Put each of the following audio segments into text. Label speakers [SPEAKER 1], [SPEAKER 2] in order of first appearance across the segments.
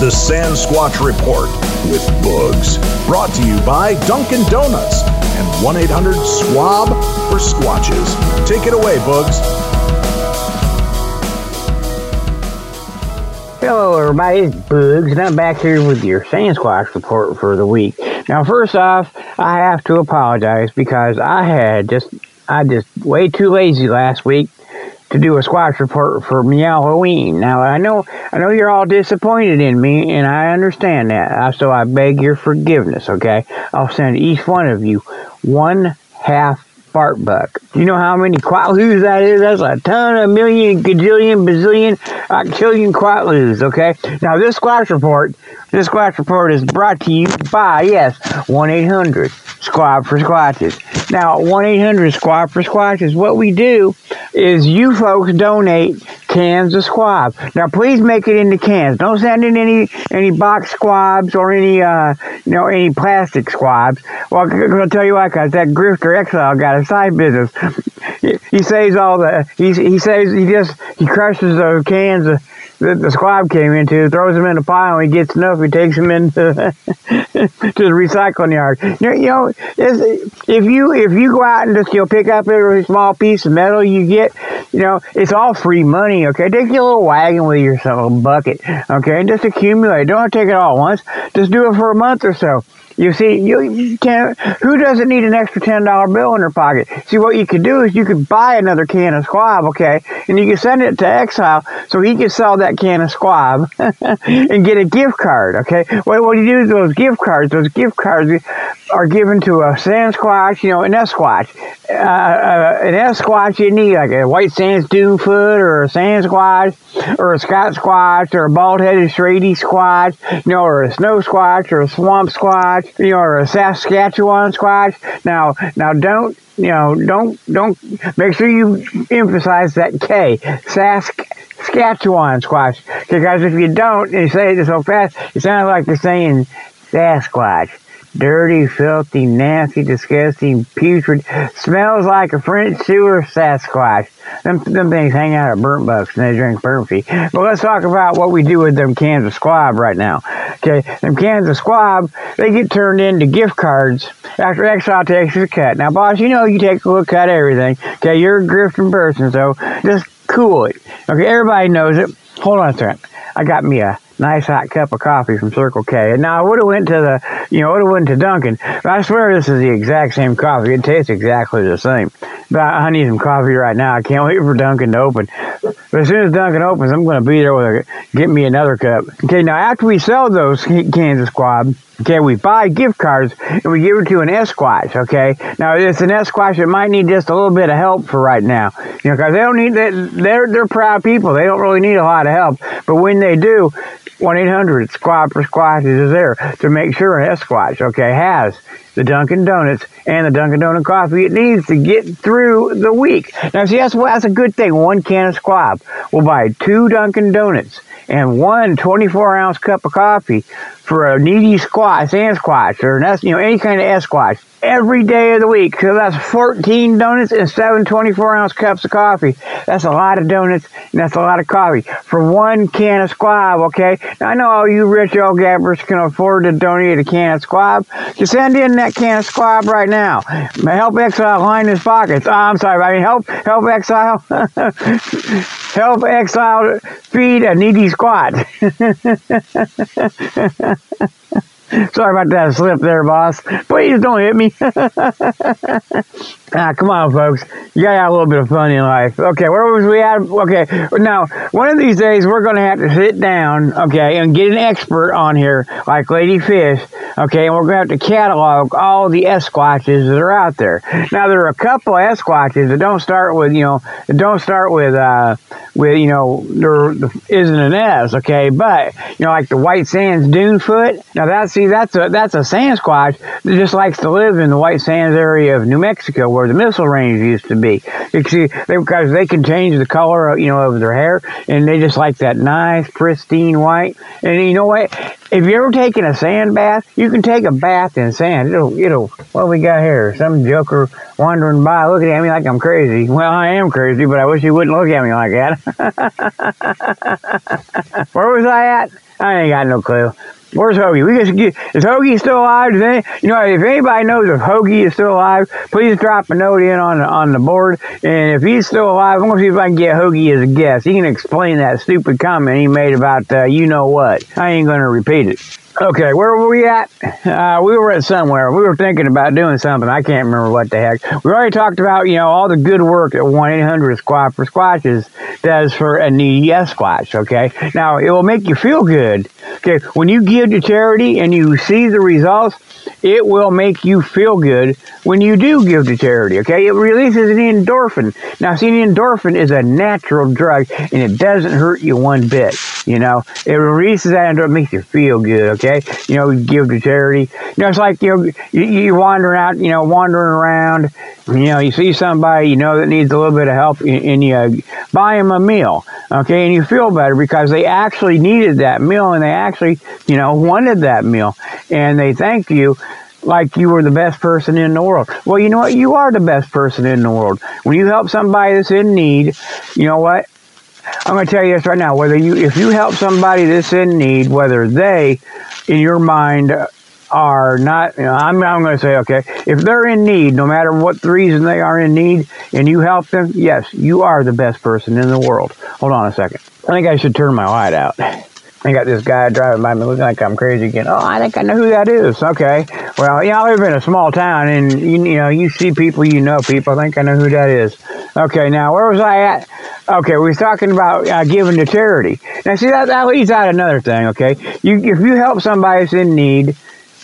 [SPEAKER 1] The Sasquatch Report with Bugs, brought to you by Dunkin' Donuts and 1 800 Squab for Squatches. Take it away, Bugs.
[SPEAKER 2] Hello, everybody. It's Bugs, and I'm back here with your Sasquatch report for the week. Now, first off, I have to apologize because I had just I just way too lazy last week to do a squatch report for Halloween. Now, I know I know you're all disappointed in me, and I understand that. So I beg your forgiveness. Okay, I'll send each one of you one half fart buck. You know how many quatloos that is? That's a ton, a million, gajillion, bazillion, octillion quatloos, okay? Now, this squatch Report, this squatch Report is brought to you by, yes, 1-800 Squab for Squatches. Now, 1-800 Squab for Squatches, what we do is you folks donate cans of squab. Now, please make it into cans. Don't send in any any box squabs or any uh you know any plastic squabs. Well, I'll tell you what, cause that grifter exile got a side business. He, he saves all the he he saves he just he crushes those cans of that the squab came into, throws them in a pile, and he gets enough, he takes them into to the recycling yard. You know, if you if you go out and just you know pick up every small piece of metal you get, you know, it's all free money. Okay, take your little wagon with your little bucket. Okay, and just accumulate. Don't take it all at once. Just do it for a month or so. You see, you, can't. Who doesn't need an extra ten dollar bill in their pocket? See, what you could do is you could buy another can of squab, okay, and you can send it to Exile so he can sell that can of squab and get a gift card, okay. What, what do you do with those gift cards? Those gift cards are given to a sand squatch, you know, an Esquatch. Uh, uh, an Esquatch you need like a white sands dunefoot or a sand squatch or a Scott Squatch or a bald-headed Shrady Squatch, you know, or a Snow Squatch or a Swamp Squatch you know, or a Saskatchewan squatch. Now, now don't, you know, don't, don't, make sure you emphasize that K, Saskatchewan squatch. Because if you don't, and you say it so fast, it sounds like you're saying Sasquatch dirty, filthy, nasty, disgusting, putrid, smells like a French sewer Sasquatch. Them, them things hang out at burnt bucks and they drink burnt. But let's talk about what we do with them cans of squab right now. Okay, them cans of squab, they get turned into gift cards after Exile takes a cut. Now, boss, you know you take a cut of everything. Okay, you're a grifting person, so just cool it. Okay, everybody knows it. Hold on a second. I got me a nice hot cup of coffee from Circle K. And now I would have went to the, you know, would have went to Dunkin'. But I swear this is the exact same coffee. It tastes exactly the same. But I need some coffee right now. I can't wait for Dunkin' to open. But as soon as Dunkin' opens, I'm going to be there with a, get me another cup. Okay, now after we sell those Kansas Squab, Okay, we buy gift cards and we give it to an Esquatch. Okay, now it's an Esquatch that might need just a little bit of help for right now. You know, because they don't need that. They're they're proud people. They don't really need a lot of help. But when they do, 1 800 Squab for Squatches is there to make sure an Esquatch, okay, has the Dunkin' Donuts and the Dunkin' Donut coffee it needs to get through the week. Now, see, that's, that's a good thing. One can of Squab will buy two Dunkin' Donuts and one 24 ounce cup of coffee for a needy squat, sand squatch, or you know any kind of Esquatch every day of the week. So that's 14 donuts and seven 24 ounce cups of coffee. That's a lot of donuts and that's a lot of coffee for one can of squab. Okay. Now I know all you rich old gabbers can afford to donate a can of squab. Just send in that can of squab right now. Help Exile line his pockets. Oh, I'm sorry. I mean help help Exile help Exile feed a needy squat. Sorry about that slip there, boss. Please don't hit me. ah, come on, folks. You gotta have a little bit of fun in life. Okay, where was we at? Okay, now, one of these days we're gonna have to sit down, okay, and get an expert on here, like Lady Fish, okay, and we're gonna have to catalog all the Esquatches that are out there. Now, there are a couple of Esquatches that don't start with, you know, that don't start with, uh, with, you know, there isn't an S, okay, but, you know, like the White Sands Dunefoot. Now, that's see, that's a that's a Sasquatch that just likes to live in the White Sands area of New Mexico, where the missile range used to be. You see, they, because they can change the color, you know, of their hair, and they just like that nice, pristine white. And you know what? If you're ever taking a sand bath, you can take a bath in sand. It'll, it'll. What we got here? Some joker wandering by, looking at me like I'm crazy. Well, I am crazy, but I wish he wouldn't look at me like that. Where was I at? I ain't got no clue. Where's Hoagie? We just get, is Hoagie still alive? Any, you know, if anybody knows if Hoagie is still alive, please drop a note in on on the board. And if he's still alive, I'm gonna see if I can get Hoagie as a guest. He can explain that stupid comment he made about uh, you know what. I ain't gonna repeat it. Okay, where were we at? Uh, we were at somewhere. We were thinking about doing something. I can't remember what the heck. We already talked about, you know, all the good work that 1 800 Squat for Squatches does for a needy Squatch, okay? Now, it will make you feel good. Okay, when you give to charity and you see the results, it will make you feel good when you do give to charity, okay? It releases an endorphin. Now, see, an endorphin is a natural drug and it doesn't hurt you one bit, you know? It releases that endorphin, makes you feel good, okay? You know, give to charity. You know, it's like, you know, you, wandering out, you know, wandering around, you know, you see somebody you know that needs a little bit of help and you buy them a meal, okay? And you feel better because they actually needed that meal and they actually, you know, wanted that meal and they thank you like you were the best person in the world. Well, you know what? You are the best person in the world. When you help somebody that's in need, you know what? I'm going to tell you this right now. Whether you, if you help somebody that's in need, whether they, in your mind, are not, you know, I'm, I'm going to say, okay, if they're in need, no matter what the reason they are in need, and you help them, yes, you are the best person in the world. Hold on a second. I think I should turn my light out. I got this guy driving by me looking like I'm crazy again. Oh, I think I know who that is. Okay. Well, yeah, I live in a small town and, you, you know, you see people, you know people. I think I know who that is. Okay, now, where was I at? Okay, we was talking about uh, giving to charity. Now, see, that, that leads out another thing, okay? You, if you help somebody that's in need,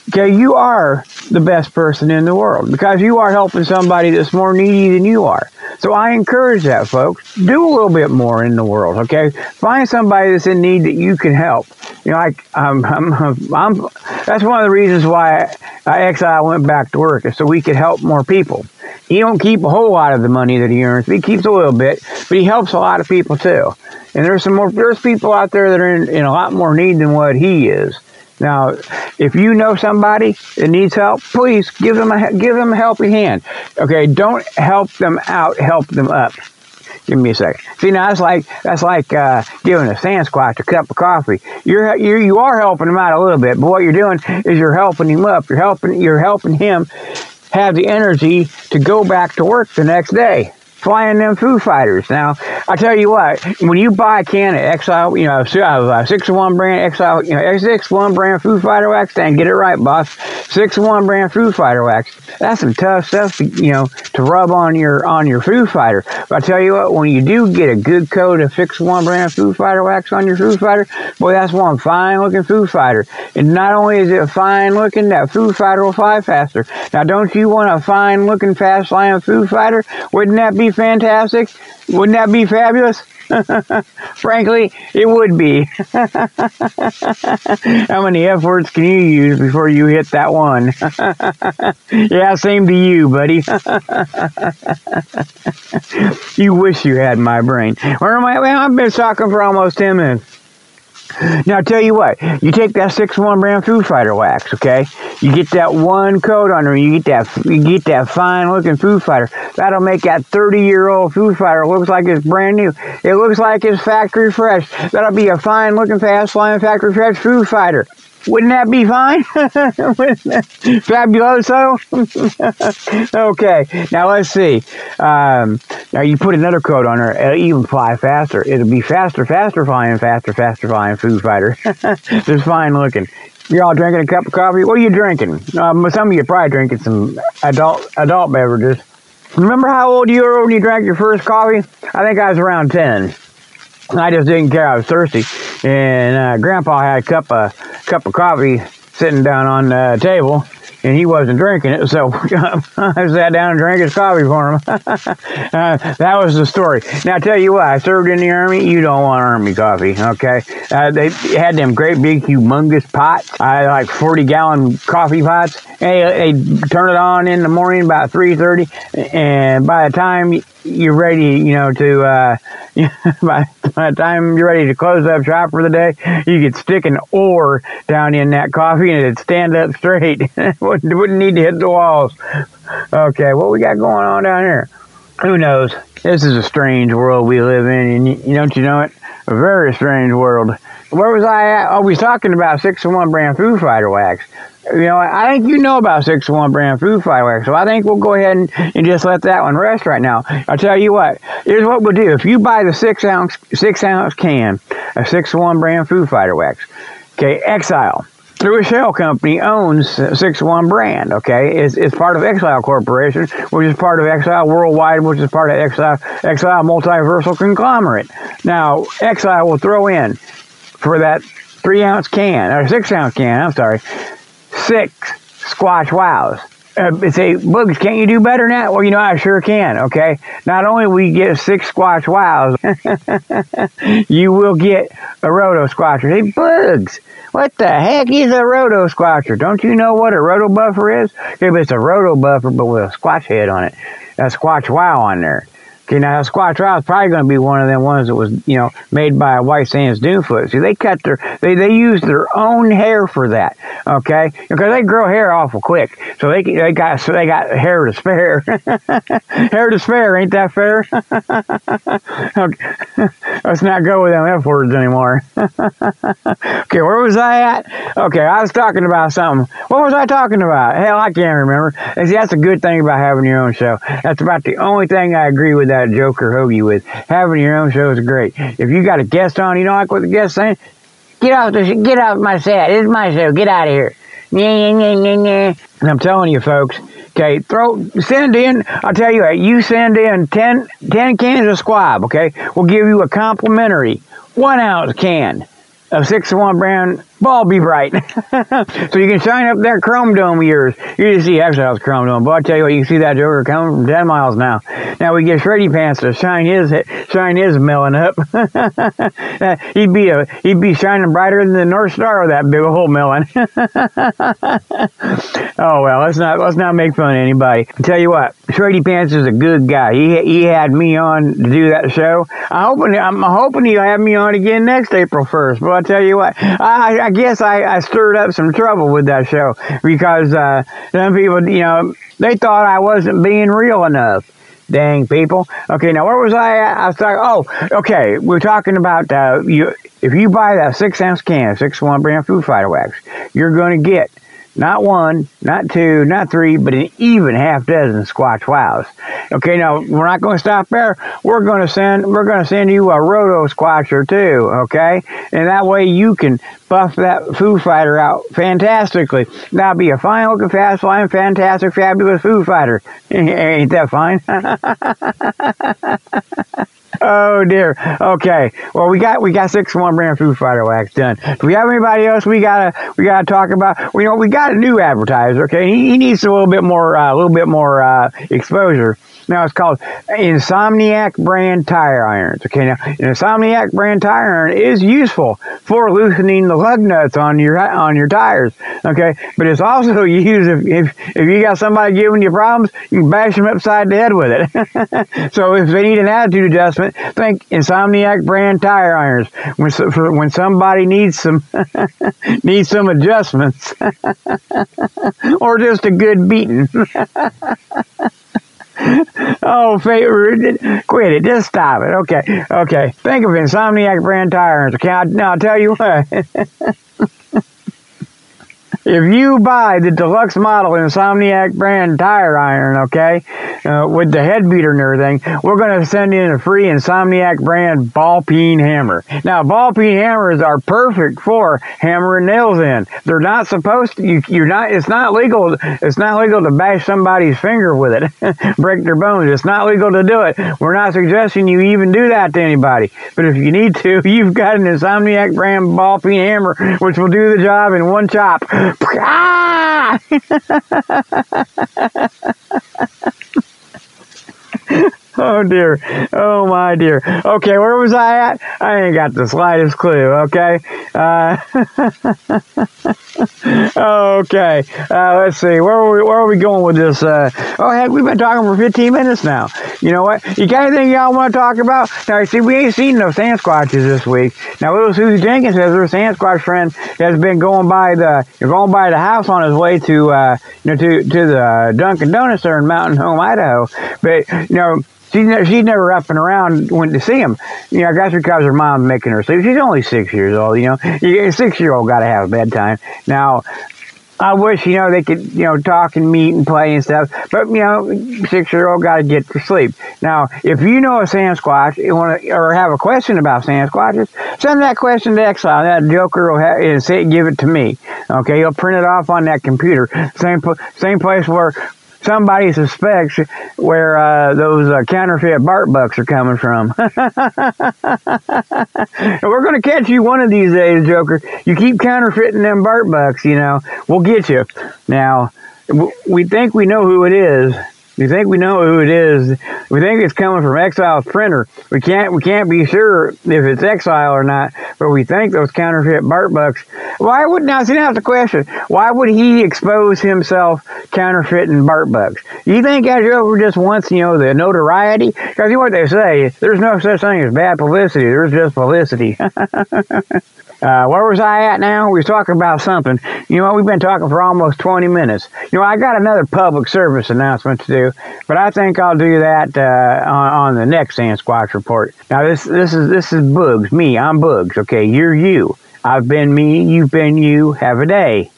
[SPEAKER 2] okay, you are the best person in the world because you are helping somebody that's more needy than you are. So I encourage that, folks. Do a little bit more in the world, okay? Find somebody that's in need that you can help. You know, like I'm, um, I'm, I'm that's one of the reasons why I, Exile went back to work, is so we could help more people. He don't keep a whole lot of the money that he earns, but he keeps a little bit, but he helps a lot of people too. And there's some more, there's people out there that are in, in a lot more need than what he is. Now, if you know somebody that needs help, please give them a give them a helping hand. Okay, don't help them out, help them up. Give me a second. See, now that's like that's like uh, giving a Sasquatch a cup of coffee. You're you you are helping him out a little bit, but what you're doing is you're helping him up. You're helping you're helping him have the energy to go back to work the next day flying them Foo Fighters. Now, I tell you what, when you buy a can of Exile, you know, uh, six one brand Exile, you know, six one brand Foo Fighter wax, and get it right, boss. Six one brand Foo Fighter wax. That's some tough stuff, to, you know, to rub on your on your Foo Fighter. But I tell you what, when you do get a good coat of six one brand Foo Fighter wax on your Foo Fighter, boy, that's one fine looking Foo Fighter. And not only is it fine looking, that Foo Fighter will fly faster. Now, don't you want a fine looking, fast flying Foo Fighter? Wouldn't that be fantastic? Wouldn't that be fabulous? Frankly, it would be. How many F words can you use before you hit that one? yeah, same to you, buddy. you wish you had my brain. Where am I? Well, I've been talking for almost 10 minutes. Now, I tell you what, you take that 6-1 brand Foo Fighter wax, okay? You get that one coat on there, you get that you get that fine looking Foo Fighter. That'll make that 30 year old Foo Fighter looks like it's brand new. It looks like it's factory fresh. That'll be a fine looking, fast flying factory fresh Foo Fighter. Wouldn't that be fine? Fabuloso? okay, now let's see. Um, now you put another coat on her, it'll even fly faster. It'll be faster, faster flying, faster, faster flying Foo Fighter. Just fine looking. You're all drinking a cup of coffee. What are you drinking? Um, some of you probably drinking some adult adult beverages. Remember how old you were when you drank your first coffee? I think I was around ten. I just didn't care. I was thirsty, and uh, Grandpa had a cup of cup of coffee sitting down on the table, and he wasn't drinking it, so I sat down and drank his coffee for him. uh, that was the story. Now, I tell you what, I served in the Army. You don't want Army coffee, okay? Uh, they had them great big, humongous pots. I had like 40 gallon coffee pots. They, they turn it on in the morning about 3.30, and by the time you're ready, you know, to, uh, by, by, the time you're ready to close up shop for the day, you could stick an oar down in that coffee and it'd stand up straight. wouldn't, wouldn't need to hit the walls. Okay, what we got going on down here? Who knows? This is a strange world we live in, and you, don't you know it? A very strange world. where was I at? Oh, we was talking about six 601 brand Foo Fighter wax. You know, I think you know about 601 brand food wax, so I think we'll go ahead and, and just let that one rest right now. I'll tell you what, here's what we'll do. If you buy the six ounce, six ounce can of 601 brand Foo Fighter wax, okay, Exile, through a shell company owns 601 brand, okay? It's, it's part of Exile Corporation, which is part of Exile Worldwide, which is part of Exile, Exile Multiversal Conglomerate. Now, Exile will throw in for that three ounce can, or six ounce can, I'm sorry, six Squatch Wows. Uh, say, Bugs, can't you do better than that? Well, you know, I sure can, okay? Not only you get six Squatch Wows, you will get a Roto Squatcher. Hey, Bugs, what the heck is a roto squatcher? Don't you know what a roto buffer is? Okay, but it's a roto buffer, but with a squatch head on it. A squatch wow on there. Okay, now Squatch Wow is probably going to be one of them ones that was, you know, made by White Sands Dunefoot. See, they cut their, they, they use their own hair for that, okay? Because they grow hair awful quick. So they, they got, so they got hair to spare. hair to spare, ain't that fair? okay. Let's not go with them F words anymore. okay, where was I at? Okay, I was talking about something. What was I talking about? Hell, I can't remember. See, that's a good thing about having your own show. That's about the only thing I agree with that Joker Hoagie with. Having your own show is great. If you got a guest on, you know like what the guest saying? Get off the get off my set. Is my show. Get out of here. And I'm telling you, folks. Okay, throw send in. I'll tell you what. You send in 10, 10 cans of squab. Okay, we'll give you a complimentary one ounce can of six one brand ball be bright. so you can shine up that chrome dome of yours. You just see Exile's chrome dome, but I tell you what, you can see that Joker coming from 10 miles now. Now we get Shreddy Pants to shine his shine his melon up. he'd be a he'd be shining brighter than the North Star of that big old melon. oh well, let's not let's not make fun of anybody. I tell you what, Shreddy Pants is a good guy. He he had me on to do that show. I'm hoping I'm hoping he'll have me on again next April first. But I tell you what, I guess I, I stirred up some trouble with that show because uh, some people, you know, they thought I wasn't being real enough. Dang people. Okay, now where was I at? I was talking, oh, okay, we're talking about uh, you. If you buy that six ounce can, six one brand Foo Fighter wax, you're going to get not one, not two, not three, but an even half dozen Squatch Wows. Okay, now we're not going to stop there. We're going to send we're going to send you a Roto Squatcher too. Okay, and that way you can buff that Foo Fighter out fantastically. That'll be a fine looking, fast flying, fantastic, fabulous Foo Fighter. Ain't that fine? Oh dear. Okay. Well, we got we got six one brand Foo Fighter wax done. Do we have anybody else we gotta we gotta talk about? We you know, we got a new advertiser. Okay, he, he needs a little bit more uh, a little bit more uh, exposure. Now it's called Insomniac brand tire irons. Okay, now Insomniac brand tire iron is useful for loosening the lug nuts on your on your tires. Okay, but it's also used if if, if you got somebody giving you problems, you can bash them upside the head with it. so if they need an attitude adjustment, think Insomniac brand tire irons. When for, when somebody needs some needs some adjustments or just a good beating. oh, quit it. Just stop it. Okay, okay. Think of Insomniac brand tires. Okay, I, now I'll tell you what. if you buy the deluxe model Insomniac brand tire iron, okay, uh, with the head beater and everything, we're going to send in a free Insomniac brand ball peen hammer. Now, ball peen hammers are perfect for hammering nails in. They're not supposed to, you, you're not, it's not legal, it's not legal to bash somebody's finger with it, break their bones. It's not legal to do it. We're not suggesting you even do that to anybody. But if you need to, you've got an Insomniac brand ball peen hammer, which will do the job in one chop. Ah! oh dear. Oh my dear. Okay, where was I at? I ain't got the slightest clue. Okay. Uh, okay. Uh, let's see. Where are we? Where are we going with this? Uh, oh heck, we've been talking for 15 minutes now. You know what? You got anything y'all want to talk about? Now, you see, we ain't seen no Sasquatches this week. Now, little Susie Jenkins says her Sasquatch friend has been going by the going by the house on his way to uh, you know to to the Dunkin' Donuts there in Mountain Home, Idaho. But you know She she's never up and around went to see him. You know, that's because her mom's making her sleep. She's only six years old. You know, a six year old got to have a bedtime. Now, I wish, you know, they could, you know, talk and meet and play and stuff. But, you know, six year old got to get to sleep. Now, if you know a Sasquatch you wanna, or have a question about Sasquatches, send that question to Exile. That Joker will have, and say, give it to me. Okay, he'll print it off on that computer. Same, same place where somebody suspects where uh, those uh, counterfeit Bart bucks are coming from. We're going to catch you one of these days, Joker. You keep counterfeiting them Bart bucks, you know, we'll get you. Now, we think we know who it is. We think we know who it is. We think it's coming from Exile's printer. We can't we can't be sure if it's Exile or not, but we think those counterfeit Bart bucks. Why would now see now the question? Why would he expose himself counterfeiting Bart bucks? You think Azure just wants you know the notoriety? Because you know what they say, there's no such thing as bad publicity. There's just publicity. Uh, where was I at now? We was talking about something. You know, we've been talking for almost 20 minutes. You know, I got another public service announcement to do, but I think I'll do that uh, on, on the next Sasquatch report. Now, this this is this is Bugs, me. I'm Bugs. Okay, you're you. I've been me. You've been you. Have a day.